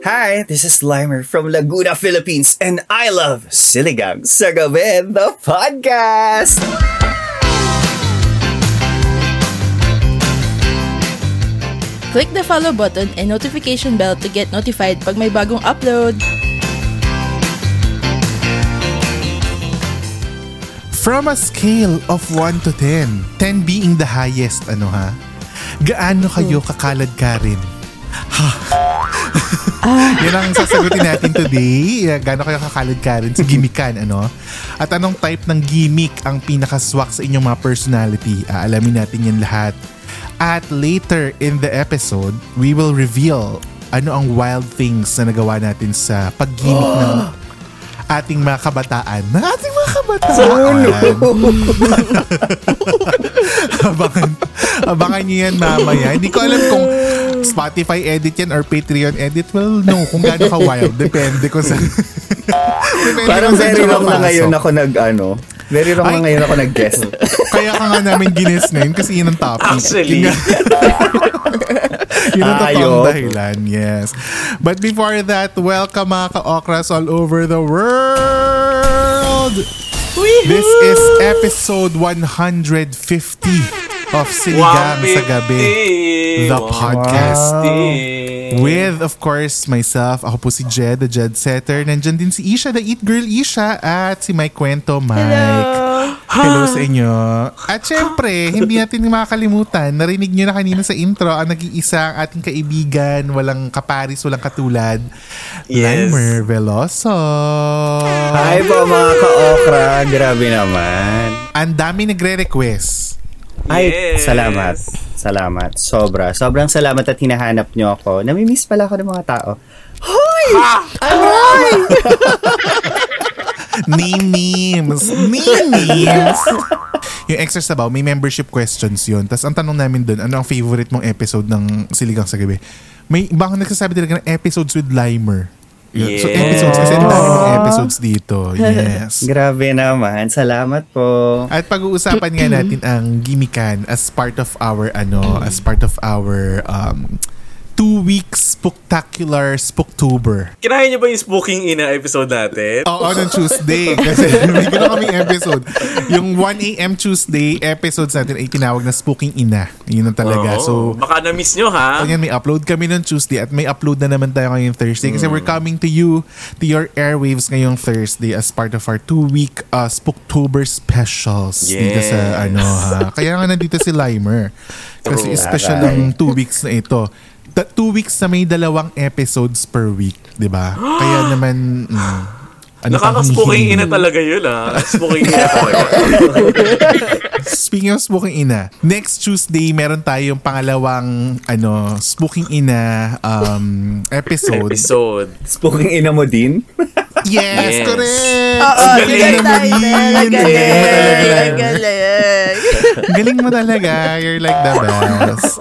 Hi, this is Limer from Laguna, Philippines, and I love Siligang sa Gabi, the podcast! Click the follow button and notification bell to get notified pag may bagong upload. From a scale of 1 to 10, 10 being the highest, ano ha? Gaano kayo kakalad ka rin? Ha? Yan ang sasagutin natin today. Gaano kayo kakalad ka rin sa gimikan, ano? At anong type ng gimmick ang pinakaswak sa inyong mga personality? Aalamin natin yan lahat. At later in the episode, we will reveal ano ang wild things na nagawa natin sa pag-gimmick ng ating mga kabataan. Ng ating mga kabataan. abangan, abangan nyo yan mamaya. Hindi ko alam kung Spotify edit yan or Patreon edit. Well, no. Kung gaano ka wild. Depende kung sa... Depende Parang very wrong na ngayon ako nag, ano, very wrong na Ay. ngayon ako nag-guest. Kaya ka nga namin gines ngayon kasi yun ang topic. Actually. Yun, yun ang totoong dahilan, yes. But before that, welcome mga ka-okras all over the world! This is episode 150 of Siligang sa Gabi, the podcast. With, of course, myself, ako po si Jed, the Jed Setter. Nandyan din si Isha, the Eat Girl Isha, at si Mike Kwento, Mike. Hello sa inyo. At syempre, hindi natin makakalimutan, narinig nyo na kanina sa intro, ang nag-iisa ang ating kaibigan, walang kaparis, walang katulad, Yes. Limer Veloso. Hi po mga ka-okra, grabe naman. Ang dami nagre-request. Ay, Yes. salamat. Salamat. Sobra. Sobrang salamat at hinahanap nyo ako. Namimiss pala ako ng mga tao. Hoy! Name names. Name names. yung extra sabaw, may membership questions yun. Tapos ang tanong namin dun, ano ang favorite mong episode ng Siligang sa Gabi? May ibang nagsasabi talaga ng episodes with Limer. Yun. So Yes. episodes, kasi ang dami mong episodes dito. Yes. Grabe naman. Salamat po. At pag-uusapan nga natin ang gimikan as part of our ano, as part of our um two weeks spectacular Spooktober. Kinaya niyo ba yung Spooking Ina episode natin? Oo, ng Tuesday. Kasi may gano'n kaming episode. Yung 1 a.m. Tuesday episodes natin ay tinawag na Spooking Ina. Yun ang talaga. Oo. So, Baka na-miss nyo ha? Ayan, may upload kami ng Tuesday at may upload na naman tayo ngayong Thursday kasi we're coming to you, to your airwaves ngayong Thursday as part of our two-week uh, Spooktober specials dito sa Yes. ano ha. Kaya nga nandito si Limer. Kasi True. special ang two weeks na ito. Da- two weeks na may dalawang episodes per week, di ba? Kaya naman, mm, ano Nakaka-spooking ina talaga yun ha? Spooking ina talaga. Speaking of Spooking Ina, next Tuesday meron tayong pangalawang ano, Spooking Ina um, episode. episode. Spooking ina mo din? Yes, Yes. correct! Oo, Ang galing galing galing mo tayo. rin. Ang galing. Galing. Ang galing. Galing mo talaga. You're like the best.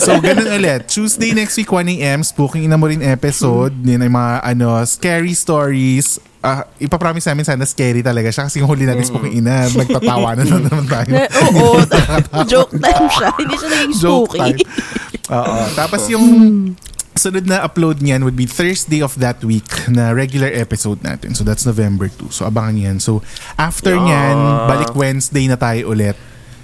So, ganun ulit. Tuesday next week, 1 a.m. Spooking Ina mo rin episode. Yun ay mga ano, scary stories. Ah, ipapromise namin sana scary talaga siya kasi yung huli natin Spooking Ina, nagtatawanan na naman tayo. Na- Oo. Joke time siya. Hindi siya naging Joke spooky. time. Oo. Tapos yung sunod na upload niyan would be Thursday of that week na regular episode natin. So that's November 2. So abangan yan. So after niyan, balik Wednesday na tayo ulit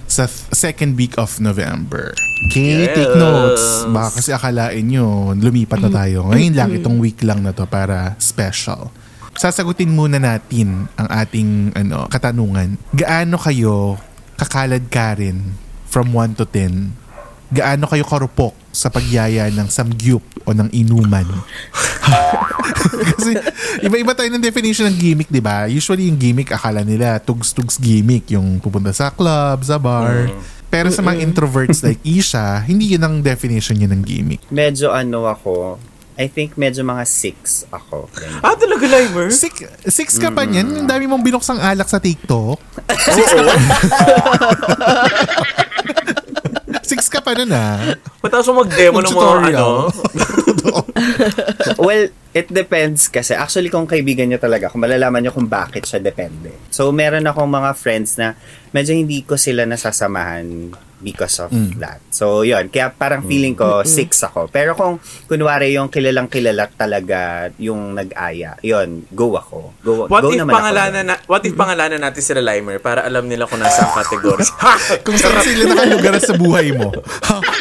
sa th- second week of November. Okay, Yes. take notes. Baka kasi akalain nyo, lumipat na tayo. Ngayon lang, itong week lang na to para special. Sasagutin muna natin ang ating ano, katanungan. Gaano kayo kakalad ka rin from 1 to 10? Gaano kayo karupok sa pagyaya ng samgyup o ng inuman? Kasi iba-iba tayo ng definition ng gimmick, di ba? Usually yung gimmick, akala nila tugs-tugs gimmick. Yung pupunta sa club, sa bar. Pero sa mga introverts like Isha, hindi yun ang definition niya ng gimmick. Medyo ano ako, I think medyo mga six ako. Ganyan. Ah, talaga, Limer? Six, six ka pa niyan? Ang dami mong binuksang alak sa TikTok. Oo. Six ka pa nun ah. Mataas mo mag-demo ng mga ano. well, it depends kasi. Actually, kung kaibigan nyo talaga, kung malalaman nyo kung bakit siya depende. So, meron akong mga friends na medyo hindi ko sila nasasamahan because of that. So, yun. Kaya parang feeling ko, six ako. Pero kung kunwari yung kilalang kilala talaga yung nag-aya, yun, go ako. Go, What go if naman ako pangalanan doon. na, what if pangalanan natin sila Limer para alam nila kung nasa category. Kung saan sila nakalugar sa buhay mo.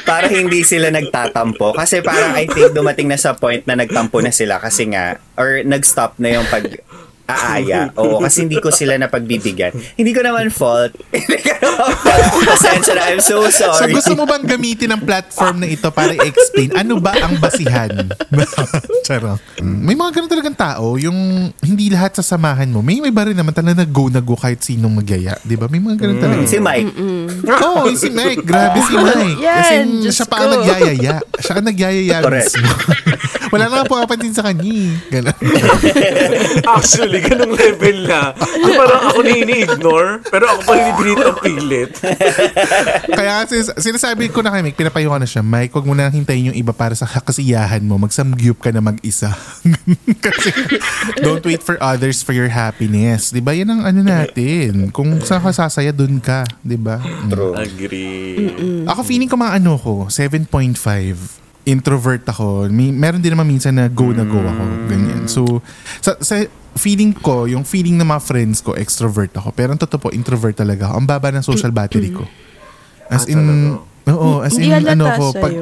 para hindi sila nagtatampo. Kasi parang I think dumating na sa point na nagtampo na sila kasi nga, or nag-stop na yung pag aaya. Oo, kasi hindi ko sila napagbibigyan. Hindi ko naman fault. Hindi ko naman fault. Pasensya na, I'm so So sorry. gusto mo bang gamitin ang platform na ito para i-explain ano ba ang basihan? Charot. May mga ganun talagang tao, yung hindi lahat sasamahan mo. May may ba rin naman talaga nag-go na go kahit sinong magyaya. Di ba? May mga ganun talaga. si Mike. Oo, oh, si Mike. Grabe si Mike. Yan, Kasi Diyos siya pa ang nagyayaya. Siya ang nagyayaya Correct. Wala na nga po kapansin sa kanya. eh. Ganun. Actually, ganung level na. So, parang ako na ini-ignore, pero ako pa hindi ang pilit. Kaya kasi sinasabi ko na kay Mike, pinapayuhan na siya, Mike, huwag mo na hintayin yung iba para sa kasiyahan mo. Magsamgyup ka na mag-isa. kasi don't wait for others for your happiness. Di ba? Yan ang ano natin. Kung saan ka sasaya, dun ka. Di ba? Mm. True. Agree. Ako feeling ko mga ano ko, 7.5. Introvert ako. May, meron din naman minsan na go na go ako. Ganyan. So, sa, sa feeling ko, yung feeling ng mga friends ko, extrovert ako. Pero ang totoo po, introvert talaga ako. Ang baba ng social battery ko. As Ah, in, oo, as in, ano ko, pag.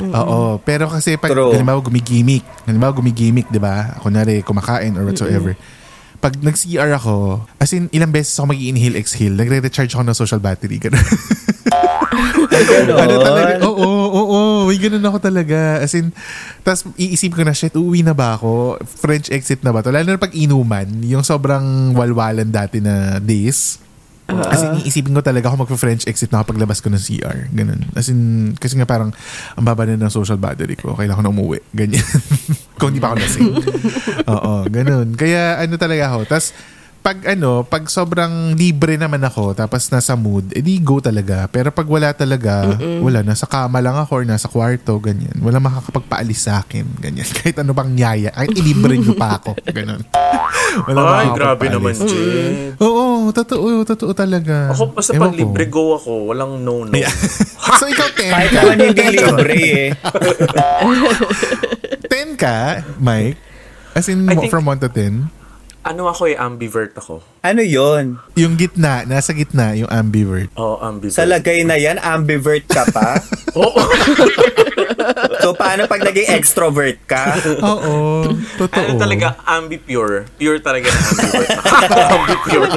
Oo, pero kasi pag, True. halimbawa gumigimik, halimbawa gumigimik, di ba? Kunwari, kumakain or whatsoever. Pag nag-CR ako, as in, ilang beses ako mag-inhale, exhale, nagre-recharge ako ng social battery. Ganun. Ano talaga? Oo, oo, oo. May ganun ako talaga. As in, tapos iisip ko na, shit, uuwi na ba ako? French exit na ba to? Lalo na pag inuman, yung sobrang walwalan dati na days. As in, iisipin ko talaga ako mag-French exit na kapag labas ko ng CR. Ganun. As in, kasi nga parang ang baba na ng social battery ko. Kailangan ko na umuwi. Ganyan. Kung hindi pa ako lasing. Oo, ganun. Kaya ano talaga ako. Tapos, pag ano, pag sobrang libre naman ako, tapos nasa mood, edi go talaga. Pero pag wala talaga, wala, nasa kama lang ako or nasa kwarto, ganyan. Wala makakapagpaalis sa akin, ganyan. Kahit ano bang nyaya, kahit ilibre nyo pa ako, ganun. Wala Ay, grabe naman. Jen. Oo, totoo, totoo talaga. Ako, basta Ewan pag ko. libre go ako, walang no-no. so ikaw 10 Kahit ka. naman hindi libre eh. 10 ka, Mike? As in, I think- from 1 to 10? Ano ako eh, ambivert ako. Ano yon? Yung gitna, nasa gitna, yung ambivert. Oo, ambivert. Sa lagay na yan, ambivert ka pa. Oo. So, paano pag naging extrovert ka? Oo, totoo. ano talaga, ambi-pure. Pure talaga na ambivert. ambi-pure.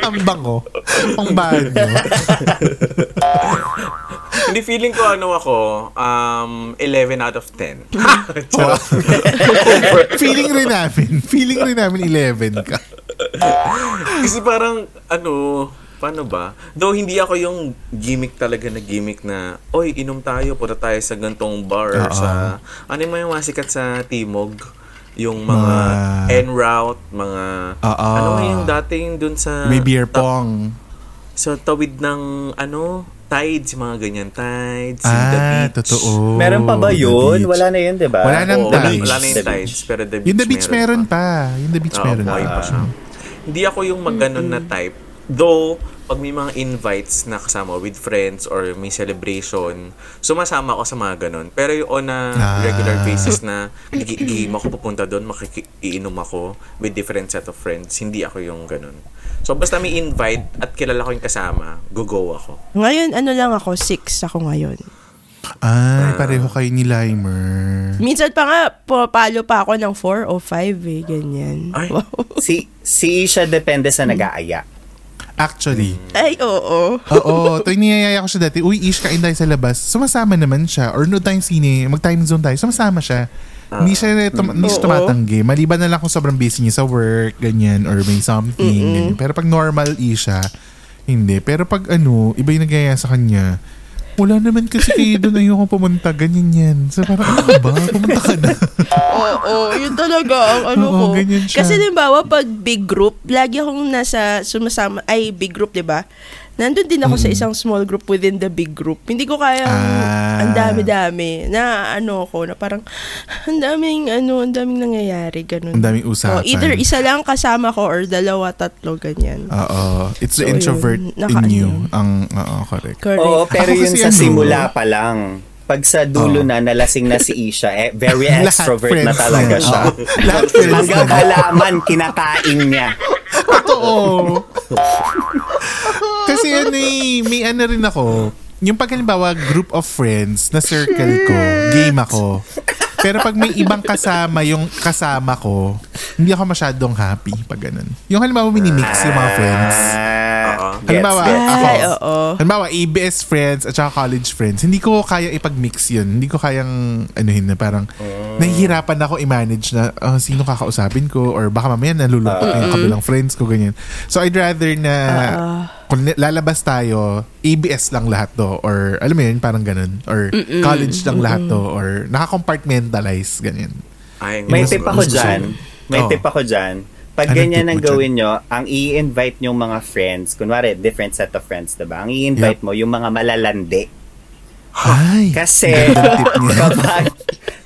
Ang bango. Ang bango. Hindi feeling ko ano ako, um, 11 out of 10. Feeling rin namin. Feeling rin namin 11 ka. Kasi parang, ano, paano ba? Though hindi ako yung gimmick talaga na gimmick na, oy, inom tayo, punta tayo sa gantong bar. Oo. Sa, ano yung mga sikat sa Timog? Yung mga Mga- en-route, mga, Oo. ano yung dating dun sa, May beer ta- pong. sa tawid ng, ano, tides, mga ganyan, tides, yung the Ah, beach. totoo. Meron pa ba yun? Wala na yun, di ba? Wala nang Oo, wala, tides. wala na yung The tides, pero the beach, Yung the beach meron pa. Yung the beach Oo, meron buhay pa. pa siya. Hindi ako yung maganon na type. Though, pag may mga invites na kasama with friends or may celebration, sumasama ako sa mga ganon. Pero yung on a Ah. regular basis na gigame ako pupunta doon, makikiinom ako with different set of friends, hindi ako yung ganon. So, basta may invite at kilala ko yung kasama, go-go ako. Ngayon, ano lang ako, six ako ngayon. Ay, pareho kayo ni Limer. Minsan pa nga, pumapalo pa ako ng four o five eh, ganyan. Ay. Wow. Si, si Isha depende sa nag-aaya. Actually, Ay, oo. Oo, to niyayaya ko siya dati. Uy, ish, kain tayo sa labas. Sumasama naman siya. Or no tayong sine, mag-time zone tayo. Sumasama siya. hindi siya, tum- hindi siya tumatanggi. Maliban na lang kung sobrang busy niya sa work, ganyan, or may something. Ganyan. Pero pag normal isha, Hindi. Pero pag ano, iba yung nagyaya sa kanya, wala naman kasi kayo doon ayoko pumunta, ganyan yan. So parang ano ba? Pumunta ka na. Oo, yun talaga ang ano Oo, ko. ganyan siya. Kasi limbawa, pag big group, lagi akong nasa sumasama, ay big group, di ba? Nandun din ako sa isang small group within the big group. Hindi ko kaya Ah. ang dami-dami na ano ko na parang ang daming ano, ang daming nangyayari ganun. Ang daming Oh, usapan. either isa lang kasama ko or dalawa, tatlo ganyan. Oo. It's the So, introvert yun. in you. Ang, oo, correct. Correct. Oo, pero Ako yun sa ano, simula pa lang. Pag sa dulo Oo. na, nalasing na si Isha, eh, very extrovert na talaga siya. Oo. Lahat Hanggang na. halaman, kinakain niya. Totoo. Kasi ano eh, may ano rin ako. Yung pag halimbawa, group of friends na circle ko, game ako. Pero pag may ibang kasama yung kasama ko, hindi ako masyadong happy pag ganun. Yung halimbawa minimix yung mga friends. Ah, gets, Halimbawa, ako. Ay, oo. Halimbawa, ABS friends at saka college friends, hindi ko kaya ipag-mix yun. Hindi ko kayang, anuhin na parang, nahihirapan ako i-manage na ah, sino kakausapin ko or baka mamaya nalulungkot na yung kabilang friends ko, ganyan. So, I'd rather na, kung ni- lalabas tayo, ABS lang lahat to or, alam mo yun, parang ganun. Or college lang lahat to or naka-compartmentalize, ganyan. Ay, May tip ako dyan. May tip ako dyan. Pag Anong ganyan ang gawin nyo, ang i-invite nyong mga friends, kunwari, different set of friends, diba? Ang i-invite mo, yung mga malalandi. Ay! Kasi, Ganda tip niya. kapag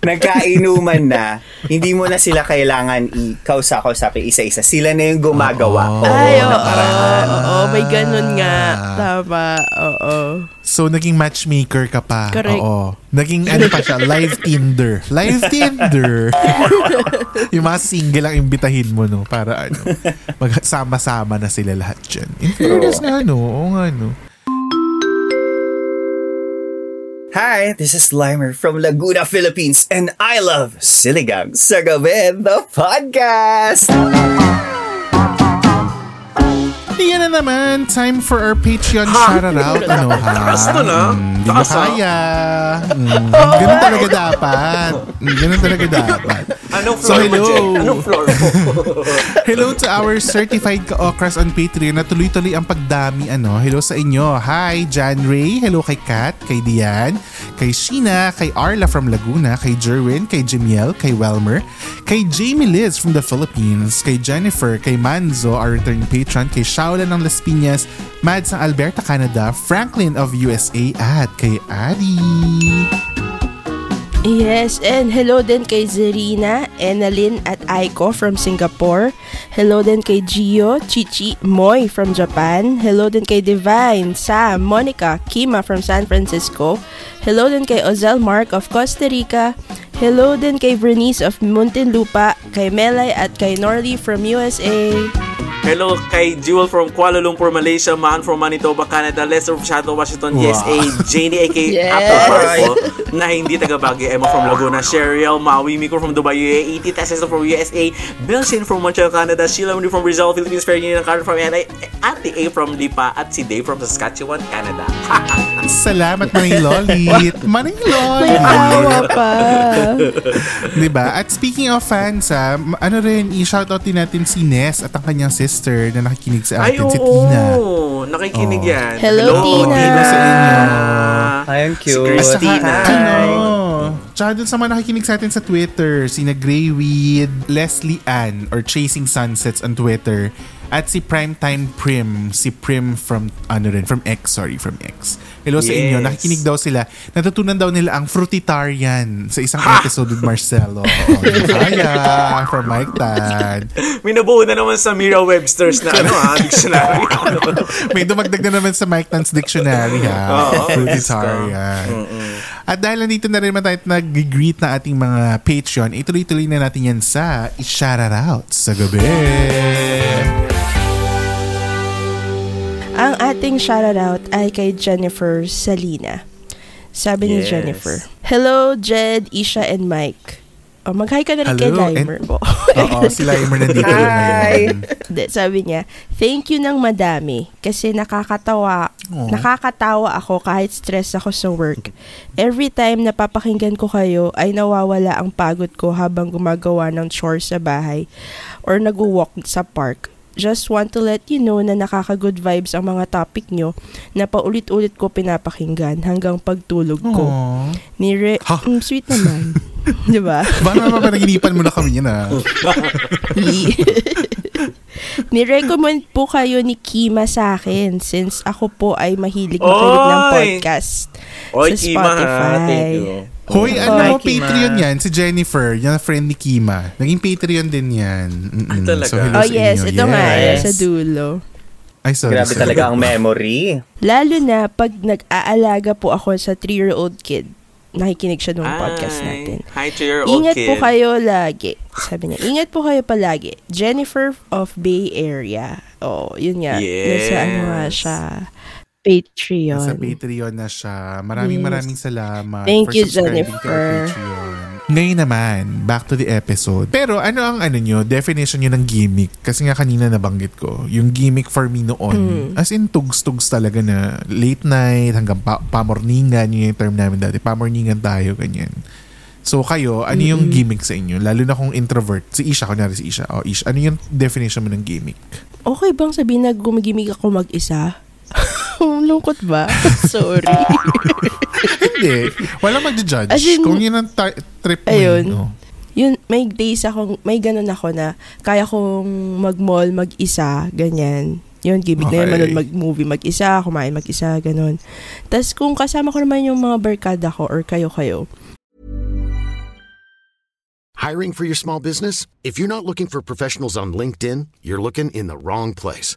nagkainuman na, hindi mo na sila kailangan i-kausa-kausapin isa-isa. Sila na yung gumagawa. Oo. Ay, Oo, na paraan. oo, may ganun nga. Tama, oo. So, naging matchmaker ka pa. Correct. Oo. Naging ano pa siya, live Tinder. Live Tinder. yung mga single ang imbitahin mo, no? Para ano, magsama-sama na sila lahat dyan. In fairness nga, no? Oo nga, no? Hi, this is Limer from Laguna, Philippines, and I love Siligang sa Gabi, the podcast! Yan na naman. Time for our Patreon shoutout. Ano ha? Taas to na. Mm, Hindi mo kaya. Mm, ganun talaga dapat. Mm, Ganun talaga dapat. Anong So, floor mo, hello. Anong floor mo? Hello to our certified ka-okras on Patreon na tuloy-tuloy ang pagdami. Ano, hello sa inyo. Hi, Jan Ray. Hello kay Kat, kay Dian, kay Sheena, kay Arla from Laguna, kay Jerwin, kay Jimiel, kay Welmer, kay Jamie Liz from the Philippines, kay Jennifer, kay Manzo, our returning patron, kay Shaula ng Las Piñas, Mads ng Alberta, Canada, Franklin of USA, at kay Adi. Yes, and hello din kay Zerina, Enalyn at Aiko from Singapore. Hello din kay Gio, Chichi, Moy from Japan. Hello din kay Divine, Sam, Monica, Kima from San Francisco. Hello din kay Ozel Mark of Costa Rica. Hello din kay Bernice of Muntinlupa, kay Melay at kay Norley from USA. Hello kay Jewel from Kuala Lumpur, Malaysia, Man from Manitoba, Canada, Lester from Seattle, Washington, Wow. USA, Janie aka Yes. Apple Purple, na hindi taga Baguio, Emma from Laguna, Sheriel, Maui, Miko from Dubai, UAE, Tita Cesar from USA, Belsin from Montreal, Canada, Sheila Muni from Rizal, Philippines, Ferdinand Carter from LA, Ate A from Lipa, at si Dave from Saskatchewan, Canada. Salamat, Maring Lolit. Maring May Lolit. tawa pa. Diba? At speaking of fans, ah, m- ano rin, i-shoutout din natin si Ness at ang kanyang sister na nakikinig sa Ay, atin, si oo. Tina. Nakikinig Oh. yan. Hello, Tina. Hello sa inyo. Ay, ang Si cute. Saka, Christina. ano, tsaka dun sa mga nakikinig sa atin sa Twitter, sina Greyweed, Leslie Ann, or Chasing Sunsets on Twitter, at si Primetime Prim, si Prim from, ano rin, from X, sorry, from X. Hello sa inyo, Yes. nakikinig daw sila. Natutunan daw nila ang Fruititarian sa isang episode with Marcelo. Kaya, from Mike Tan. May nabuo na naman sa Mira Webster's na ano ha, dictionary. May dumagdag na naman sa Mike Tan's dictionary ha. Oo, Fruititarian. At dahil nandito na rin naman tayo nag-greet na ating mga Patreon, ituloy-tuloy na natin yan sa i-shoutout sa gabi. Ang ating shoutout ay kay Jennifer Salina. Sabi ni Yes. Jennifer, Hello, Jed, Isha, and Mike. Oh, mag-hi ka na rin kay Hello, Limer. and- Bo. Oo, sila yung nandito rin ngayon. Hindi, sabi niya, thank you ng madami kasi nakakatawa, Aw. nakakatawa ako kahit stress ako sa work. Every time napapakinggan ko kayo ay nawawala ang pagod ko habang gumagawa ng chores sa bahay or nag-walk sa park. Just want to let you know na nakaka-good vibes ang mga topic nyo na paulit-ulit ko pinapakinggan hanggang pagtulog ko. Aww. Ni Re- Ha? Mm, sweet naman. Di ba? Baka naman panaginipan mo na kami yun ah. Ni-recommend po kayo ni Kima sa akin since ako po ay mahilig makinig ng podcast Oy, sa Kima, ha? Spotify. Thank you. Hoy, ano, Hi, Kima. Patreon yan, si Jennifer, yan friend ni Kima. Naging Patreon din yan. Mm-mm. Ah, talaga? So, hello Oh yes, inyo. ito nga eh, Yes. sa dulo. Ay, sorry. Grabe sorry. talaga ang memory. Lalo na pag nag-aalaga po ako sa 3-year-old kid. Nakikinig siya ng podcast Ay, natin. Hi to your old Ingat kid. po kayo lagi. Sabi niya, ingat po kayo palagi. Jennifer of Bay Area. Oh, yun nga. Yes. Nasa ano nga siya. Patreon. Sa Patreon na siya. Maraming Yes. maraming salamat Thank for you, subscribing to our Jennifer. Patreon. Ngayon naman, back to the episode. Pero ano ang ano nyo, definition nyo ng gimmick? Kasi nga kanina nabanggit ko, yung gimmick for me noon, as in tugs-tugs talaga na late night hanggang pa- pamorningan, yun yung term namin dati. Pamorningan tayo, ganyan. So kayo, ano yung gimmick sa inyo? Lalo na kung introvert. Si Isha, kunyari si Isha. O Isha, ano yung definition mo ng gimmick? Okay bang sabihin na gumigimig ako mag-isa? Lungkot ba? Sorry. Hindi. Walang magja-judge. As in, kung yun ang ta- trip mo ayun. yun, oh. Yun, may days akong, may ganun ako na kaya kong mag-mall mag-isa, ganyan. Yun, gimmick na yun, Okay. manood mag-movie mag-isa, kumain mag-isa, ganun. Tapos kung kasama ko naman yung mga barkada ko or kayo-kayo, Hiring for your small business? If you're not looking for professionals on LinkedIn, you're looking in the wrong place.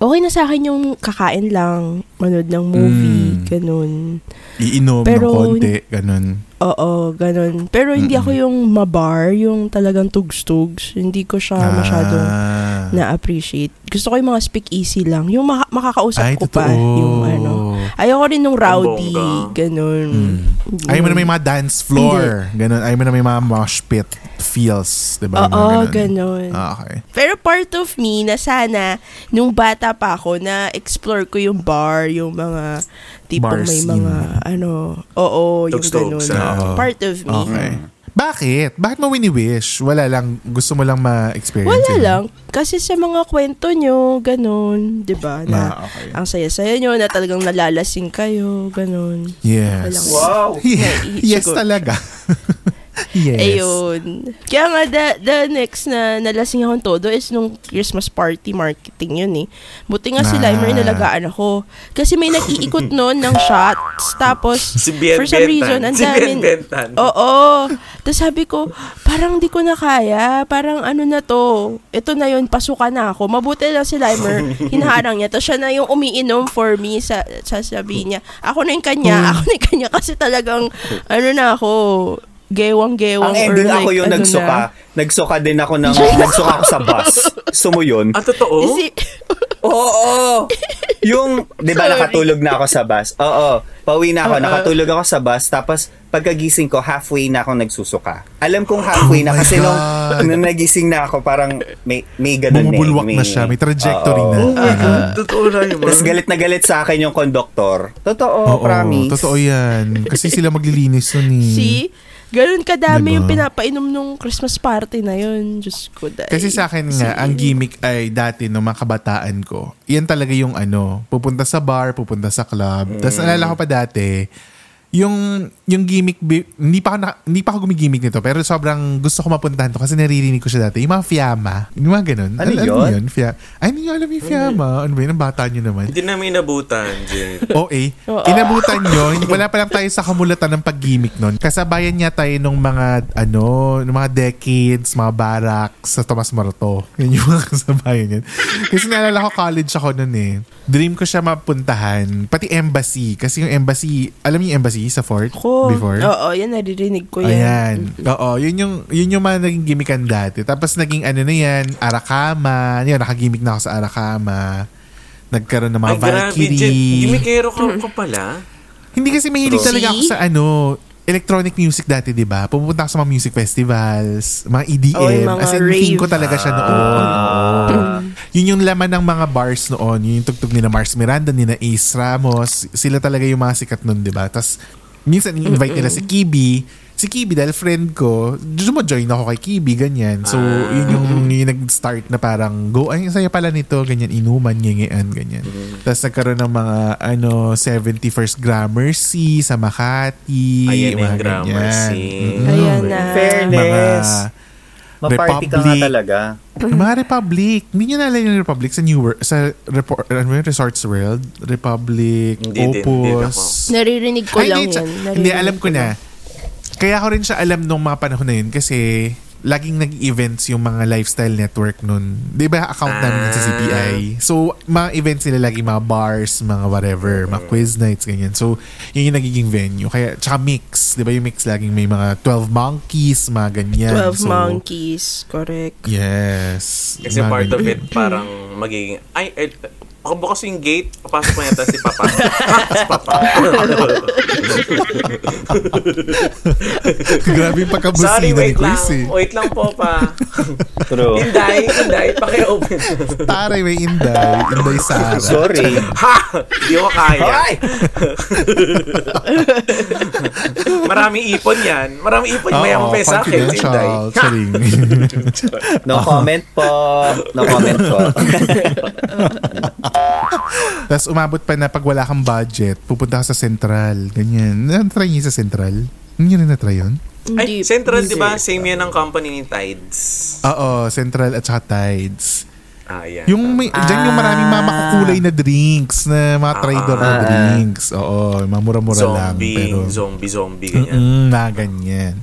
Okay na sa akin yung kakain lang, manood ng movie, Mm. ganun. Iinom Pero- ng konti, ganun. Oo, ganun. Pero hindi ako yung mabar, yung talagang tugs-tugs. Hindi ko siya Ah. masyadong na-appreciate. Gusto ko yung mga speak easy lang. Yung maka- makakausap Ay, ko totoo. pa. Yung ano. Ayoko rin nung rowdy. bongga. Ganun. Mm. Ayaw mo na may mga dance floor. Ganun. Ayaw mo na may mga mosh pit feels. Diba? Oo, ganun. ganun. Ah, okay. Pero part of me na sana, nung bata pa ako, na explore ko yung bar, yung mga tipong Bar may scene. mga, ano, oo, yung Tugs-tugs, ganun. ah. Part of me. Okay. Bakit? Bakit mo wini-wish? Wala lang. Gusto mo lang ma-experience Wala yun? lang. Kasi sa mga kwento nyo, ganun, di ba? Na, Ah, okay. ang saya-saya nyo, na talagang nalalasing kayo, ganun. Yes. Walang- Wow. Yeah. Yes siguro. talaga. yes. Ayun. Kaya nga, the, the next na nalasing akong todo is nung Christmas party marketing yun eh. Buti nga si Ah. Limer nalagaan ako. Kasi may nag-iikot noon ng shots. Tapos, Si Bien for some Bentan. reason, ang Si Bien dami. Bentan. Oo. Tapos sabi ko, parang di ko na kaya. Parang ano na to. Ito na yun, pasukan na ako. Mabuti lang si Limer. hinaharang niya. Tapos siya na yung umiinom for me. Sa, sasabihin niya, ako na yung kanya. Ako na yung kanya. Kasi talagang, ano na ako, gewang-gewang. Ang or ending like, ako yung ano nagsuka. na. Nagsuka din ako ng, nagsuka ako sa bus. Gusto mo yun? Ah, totoo? Isi- Oo. Yung, di ba nakatulog na ako sa bus? Oo. Pauwi na ako, Oo. nakatulog ako sa bus. Tapos, pagkagising ko, halfway na ako nagsusuka. Alam kong halfway na Oh my kasi nung, nung nagising na ako, parang may, may ganun Bumubulwak eh. na siya. May trajectory Oo. na. Oh my God. Totoo na yun. Tapos galit na galit sa akin yung conductor. Totoo, Oo, promise. Totoo yan. Kasi sila maglilinis nun eh. See? Ganun kadami Diba? yung pinapainom nung Christmas party na yun. Diyos ko, dahil. Kasi sa akin nga, ang gimmick ay dati nung mga kabataan ko, yan talaga yung ano, pupunta sa bar, pupunta sa club. Tapos naalala ko pa dati, yung yung gimmick bi- hindi pa ako na, hindi pa ako gumigimmick nito pero sobrang gusto ko mapuntahan to kasi naririnig ko siya dati yung mga Fiamma yung mga ganun Ano Al- yun? yun? Fia- ay hindi nyo alam yung Fiamma ano ba yun ang bata nyo naman Hindi namin inabutan, Jen. OA. Inabutan yun. Wala pa lang tayo sa kamulatan ng pag-gimmick nun. Kasabayan niya tayo nung mga, ano, nung mga decades, mga barracks sa Tomas Morato. Yun yung mga kasabayan yun. Kasi naalala ko college ako nun eh. Dream ko siya mapuntahan. Pati embassy. Kasi yung embassy, alam niyo yung embassy sa fort Ko. before? Oo, yan, naririnig ko yan. Ayan. Oo, yun yung, yun yung mga naging gimmickan dati. Tapos naging ano na yan, Arakama. Yun, nakagimmick na ako sa Arakama. Nagkaroon ng mga Ay, grabe, Jen. Valkyrie. Gimikero ka, ka pala. Hindi kasi mahilig talaga ako sa ano, electronic music dati, di ba? Pupunta ako sa mga music festivals, mga EDM. Oh, mga as in, rave. ko talaga siya noon. Oo. Yun yung laman ng mga bars noon. Yun yung tugtog ni na Mars Miranda, ni na Ace Ramos. Sila talaga yung mga sikat noon, di ba? Tapos, minsan invite nila si Kibi. Si Kibi, dahil friend ko, join ako kay Kibi, ganyan. So, yun yung, yung nag-start na parang, go, ay, saya pala nito, ganyan, inuman, nyengean, ganyan. Tapos nagkaroon ng mga, ano, 71st Gramercy sa Makati. Ayan na mga yung Gramercy. ganyan. Mm. Ayan na. Fairness. Maparty ka nga Republic. talaga. Mga Republic. Hindi nyo naalala yung Republic sa New World, sa Repo- ano yun, Resorts World? Republic, Hindi Opus. Naririnig ko Ay, lang hindi, yan. Hindi, Naririnig alam ko na. Kaya ko rin siya alam nung mga panahon na yun kasi laging nag-events yung mga lifestyle network nun. Di ba account namin yun sa Ah. CPI? So, mga events nila lagi mga bars, mga whatever, mga quiz nights, ganyan. So, yun yung nagiging venue. Kaya, tsaka mix. Di ba yung mix laging may mga 12 monkeys, mga ganyan. 12 so, monkeys, correct. Yes. Kasi Mga part of ganyan. it, parang magiging, ay, eh, pakabukas yung gate, papasok pa yata si Papa. si Papa. Grabe yung Sorry, pagkabusina ni wait lang. Chris eh. Wait lang po pa. True. Inday, Inday, paki-open. Taray, may Inday. Inday Sara. Sorry. Ha! Di ko kaya. Hoy! Maraming ipon yan. Maraming ipon. Oo, Mayaman pa yung sa akin, si Inday. confidential. Charing. No comment po. No comment po. Tapos umabot pa na pag wala kang budget, pupunta ka sa Central. Ganyan. Na-try niyo sa Central? Hindi na na-try yun? Ay, Central, di ba? Same yan ang company ni Tides. Oo, Central at saka Tides. Ah, yan. Yung may, dyan yung maraming mga makukulay na drinks, na mga trader na Ah. drinks. Oo, mga mura-mura lang. zombie, Pero, zombie, zombie, ganyan. Mm, na ganyan.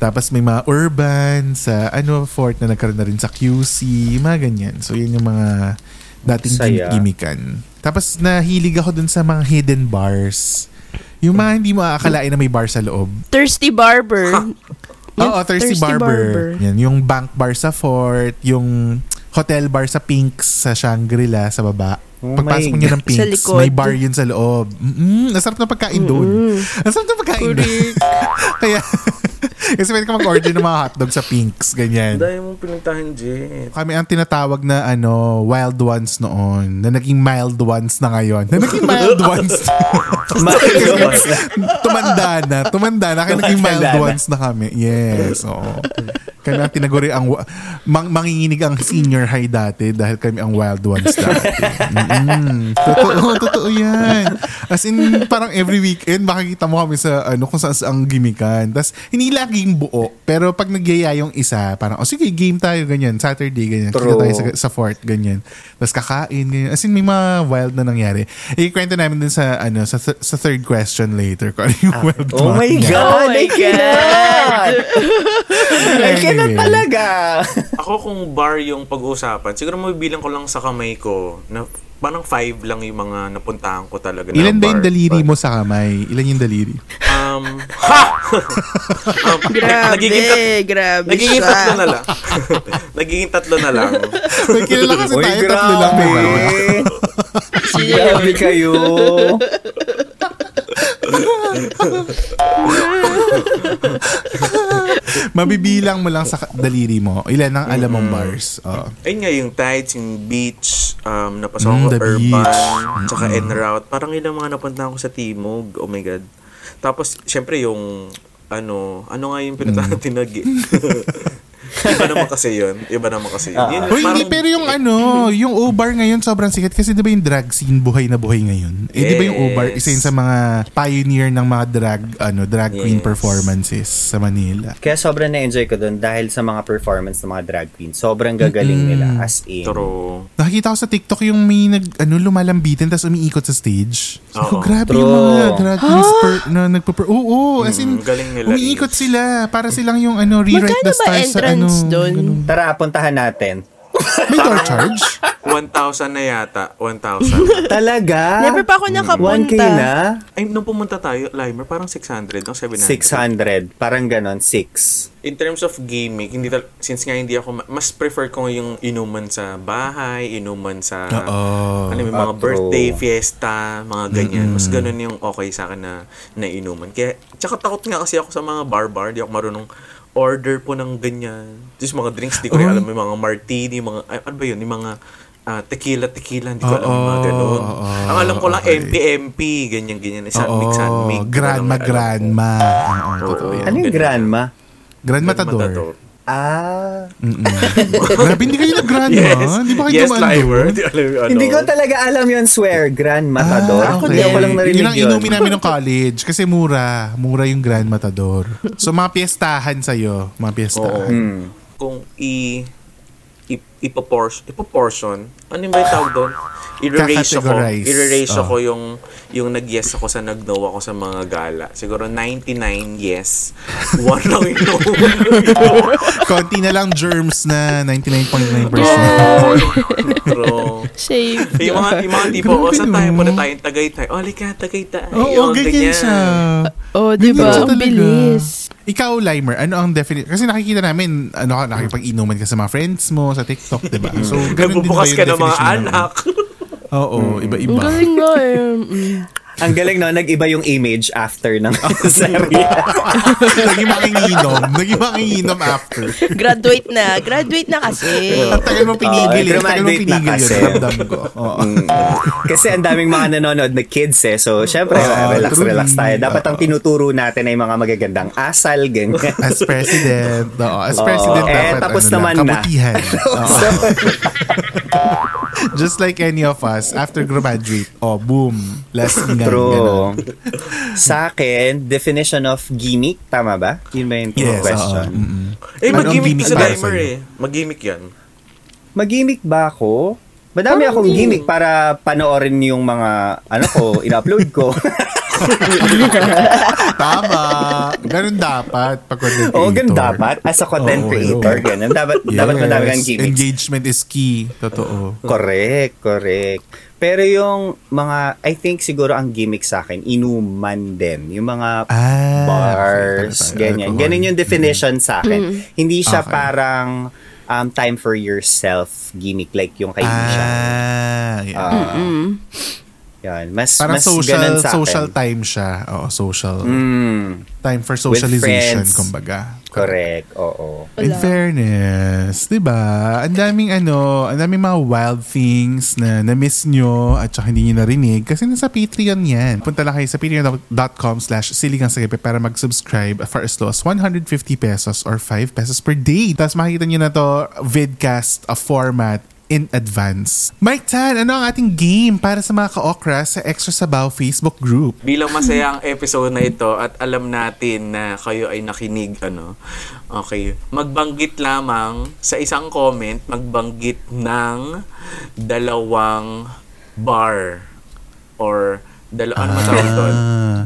Tapos may mga urban sa ano fort na nagkaroon na rin sa QC, mga ganyan. So yun yung mga dating Saya. gimmick-gimmickan. Tapos nahilig ako dun sa mga hidden bars. Yung mga hindi mo aakalain na may bar sa loob. Thirsty Barber. Oo, Thirsty, Barber. Yan, yung bank bar sa fort, yung hotel bar sa Pinks sa Shangri-La sa baba. Oh Pagpasok niyo ng Pinks, may bar yun sa loob. Mm, nasarap na pagkain doon. Nasarap na pagkain doon. Kaya, kasi pwede ka mag-order ng mga hotdog sa Pinks, ganyan. Dahil mong pinuntahan, Jet. Kami ang tinatawag na ano, wild ones noon, na naging mild ones na ngayon. Na naging mild ones. tumanda na. Tumanda na. Kaya naging mild ones na kami. Yes, oo. Kaya na tinaguri ang mang, manginginig ang senior high dati dahil kami ang wild ones dati. Mm, totoo, totoo yan. As in, parang every weekend, makikita mo kami sa ano, kung saan ang gimikan. Tapos, hindi laging buo. Pero pag nagyaya yung isa, parang, oh sige, game tayo, ganyan. Saturday, ganyan. Kita True. tayo sa, sa fort, ganyan. Tapos kakain, ganyan. As in, may mga wild na nangyari. Ikwento namin din sa, ano, sa, th- sa third question later kung ano yung wild Oh my. God! Oh my I cannot! I cannot Anyway. talaga! Ako kung bar yung pag-uusapan, siguro mabibilang ko lang sa kamay ko na parang five lang yung mga napuntahan ko talaga na Ilan ba yung daliri mo sa kamay? Ilan yung daliri? Um, ha! um, Grabe, nagiging, tat- grabe nagiging siya. tatlo na lang. nagiging tatlo na lang. May kilala kasi Uy, tayo, tatlo lang. grabe! Sino Grabe kayo! Mabibilang mo lang sa daliri mo. Ilan ang alam mong bars? Oh. Ayun nga, yung tides, yung beach, um, napasok Mm, ko urban, beach. tsaka en route. Parang yun ang mga napuntahan ko sa Timog. Oh my God. Tapos, syempre yung, ano, ano nga yung na gi- Iba naman kasi yun. Iba naman kasi yun. yun Uy, hindi, parang- pero yung ano, yung O-Bar ngayon sobrang sikat kasi di ba yung drag scene buhay na buhay ngayon? Eh, di ba yung O-Bar, Yes. isa yun sa mga pioneer ng mga drag, ano, drag queen Yes. performances sa Manila. Kaya sobrang na-enjoy ko doon dahil sa mga performance ng mga drag queens. Sobrang gagaling nila as in. True. Nakikita ko sa TikTok yung may nag, ano, lumalambitin tapos umiikot sa stage. Oo. grabe True. yung mga drag queens per, na nagpa Oo, oo, as in, Mm, galing nila, umiikot Is. sila para silang yung ano, rewrite Magkano the stars sa ano. Entrance doon? ganun. Tara, puntahan natin. May door charge? 1,000 na yata. 1,000. Talaga? Never pa ako 1K nakapunta. na? Ay, nung pumunta tayo, Limer, parang 600, no? 700. 600. Parang ganon, 6. In terms of gaming, hindi tal- since nga hindi ako, ma- mas prefer ko yung inuman sa bahay, inuman sa, Oo. ano, may mga Ah, true. birthday, fiesta, mga ganyan. Mas ganun yung okay sa akin na, na inuman. Kaya, tsaka takot nga kasi ako sa mga bar-bar, di ako marunong order po ng ganyan. Just mga drinks, di ko rin alam, may mga martini, mga, ay, ano ba yun, yung mga ah, tequila, tequila, hindi ko alam yung mga ganun. oo, Ang alam ko lang, okay. MP, MP, ganyan, ganyan. San mix, san mix. grandma, grandma. Ano yung grandma? Grand Matador. Ah. Grabe, hindi kayo nag-grandma? Hindi ba kayo yes, dumaan Limer. doon? Hindi alam yung ano. Hindi ko talaga alam yun, swear. Grand Matador. Ah, Hindi ako lang narinig yun ang yun. inumin namin ng college kasi mura. Mura yung Grand Matador. So, mga piyestahan sa'yo. Mga piyestahan. Hmm. kung i i- ipoportion, ipoportion, ano yung ba yung tawag doon? Ako. Kakategorize. I-erase Oh. ako yung, yung nag-yes ako sa nag-no ako sa mga gala. Siguro 99 yes. One lang yung no. Konti na lang germs na 99.9%. Pero, Shave. yung mga, yung mga tipo, o saan tayo muna tayong Tagaytay? O, halika, Tagaytay. Oo, Yung ganyan siya. Oh, di ba? Ang bilis. Ikaw, Limer, ano ang definite? Kasi nakikita namin, ano ka, nakikipag-inuman ka sa mga friends mo, sa TikTok, di ba? So, ganun din ba Nagbubukas yung ka ng mga anak. Oo, iba-iba. Ang galing nga eh. Mm. Ang galing no, nag-iba yung image after ng serye. Naging makinginom. Naging makinginom after. Graduate na. Graduate na kasi. Ang tagal mo pinigil eh. Ang tagal mo pinigil yun. kasi. Ramdam ko. Oo. Kasi ang daming mga nanonood na kids eh. So, syempre, Oo, relax, truly. relax tayo. Dapat ang tinuturo natin ay mga magagandang asal, ganyan. As president. Oo, as president Eh, dapat tapos ano naman lang, na. kabutihan. Just like any of us, after graduate, oh, boom. Last inang. True. Sa akin, definition of gimmick, tama ba? Yun ba yung Yes, question? oo. Mm-mm. Eh, mag-gimmick gimmick sa sa'yo? eh. Mag-gimmick yan. Mag-gimmick ba ako? Madami akong gimmick para panoorin yung mga, ano ko, in-upload ko. Tama. Ganun dapat pag content Oo, ganun creator. dapat. As a content Oo, creator, oo. ganun. Dapat, dapat Yes. madami kang gimmicks. Engagement is key. Totoo. Correct, correct. Pero yung mga, I think siguro ang gimmick sa akin, inuman din. Yung mga Ah, bars, okay. ganyan. Ganun yung definition sa akin. Hindi siya Okay. parang um, time for yourself gimmick like yung kay Misha. Ah, yeah. Ah, Mm. Yan. Mas, Parang mas social ganun sa social akin. time siya. Oo, social. Mm, Time for socialization, kumbaga. correct, oo. In fairness, 'di ba? Ang daming ano, ang daming mga wild things na na-miss nyo at saka hindi nyo narinig kasi nasa Patreon 'yan. Punta lang kayo sa patreon.com slash siligang sa gabi para mag-subscribe for as low as 150 pesos or 5 pesos per day. Tapos makikita nyo na to vidcast a format in advance. Mike Tan, ano ang ating game para sa mga ka-okra sa Extra Sabaw Facebook group? Bilang masaya ang episode na ito at alam natin na kayo ay nakinig, ano, okay, magbanggit lamang sa isang comment, magbanggit ng dalawang bar or dal ano ba tawag doon?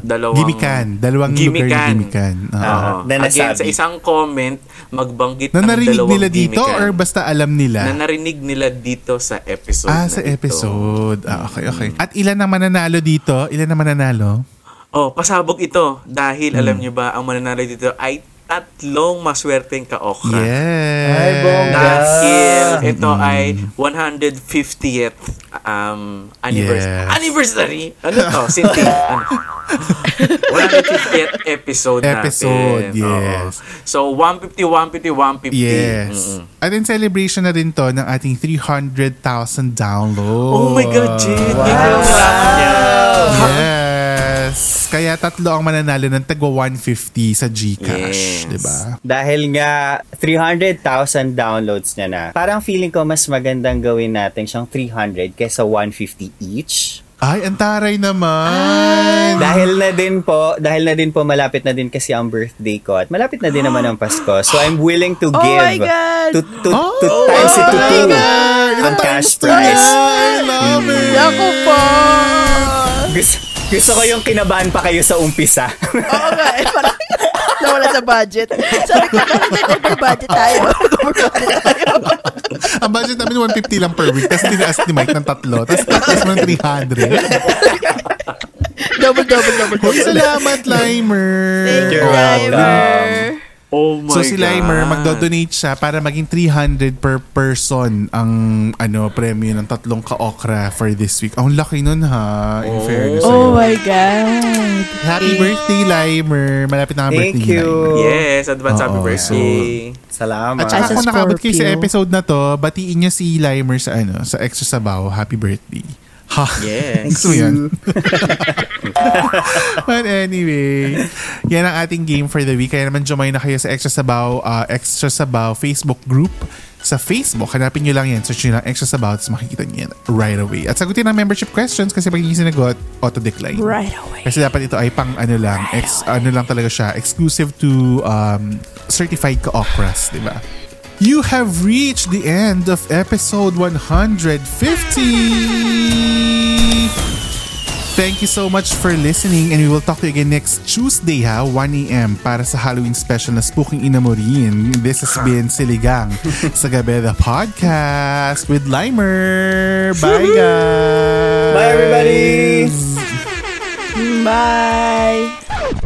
Dalawang Gimikan. Dalawang lugar yung gimikan. Oo. Oo. Na Again, sa isang comment, magbanggit Na ng narinig dalawang nila dito gimikan or basta alam nila? na narinig nila dito sa episode Ah, na sa ito. episode. Ah, okay, okay. At ilan ang mananalo dito? Ilan ang mananalo? Oh, pasabog ito dahil Hmm. alam niyo ba ang mananalo dito ay tatlong maswerteng ka-okra. Yes. Ay, bongga. Dahil ito ay 150th um, anniversary. Yes. Anniversary? Ano to? Sinti. ano? 150th episode, Episode, natin. yes. Oo. So, 150, 150, 150. Yes. Mm-mm. At in celebration na din to ng ating 300,000 downloads. Oh my God, Jade! Wow. Yes. Yes. Kaya tatlo ang mananalo ng tagwa 150 sa GCash. Yes. Diba? Dahil nga 300,000 downloads niya na. Parang feeling ko mas magandang gawin natin siyang 300 kaysa 150 each. Ay, ang taray naman. Dahil na din po, dahil na din po malapit na din kasi ang birthday ko at malapit na din naman ang Pasko. So I'm willing to Oh give my God! to to, Oh, to times it to my two God! ang cash prize. I love it. Ako po! Gusto, gusto ko yung kinabahan pa kayo sa umpisa. Oo nga, eh, parang nawala sa budget. Sabi ko, over budget tayo? Ang budget namin 150 lang per week. Tapos tinaas ni Mike ng tatlo. Tapos tapos mo ng 300. double, double, double, Uy, salamat, Limer. Thank you, Limer. Oh my So si God. Limer, magdo-donate siya para maging 300 per person ang ano premyo ng tatlong ka-okra for this week. Ang laki nun ha, in fairness. Oh sa'yo. my God. Happy birthday, Limer. Malapit na ang Thank birthday ni you. Limer. Yes, advance happy birthday. Salamat. At saka kung nakabot kayo sa episode na to, batiin niyo si Limer sa ano, sa Extra Sabaw. Happy birthday. Ha? Yes. Gusto mo yan? But anyway, yan ang ating game for the week. Kaya naman join na kayo sa Extra Sabaw, uh, Extra Sabaw Facebook group. Sa Facebook, hanapin nyo lang yan. Search nyo lang Extra Sabaw, tapos makikita nyo yan right away. At sagutin ang membership questions kasi pag hindi sinagot, auto-decline. Right away. Kasi dapat ito ay pang ano lang, ex, ano lang talaga siya, exclusive to um, certified ka-okras, di ba? You have reached the end of episode 150! Thank you so much for listening and we will talk to you again next Tuesday ha, 1am para sa Halloween special na Spooking Ina mo rin. This has been Siligang sa Gabi the Podcast with Limer. Bye guys! Bye everybody! Bye.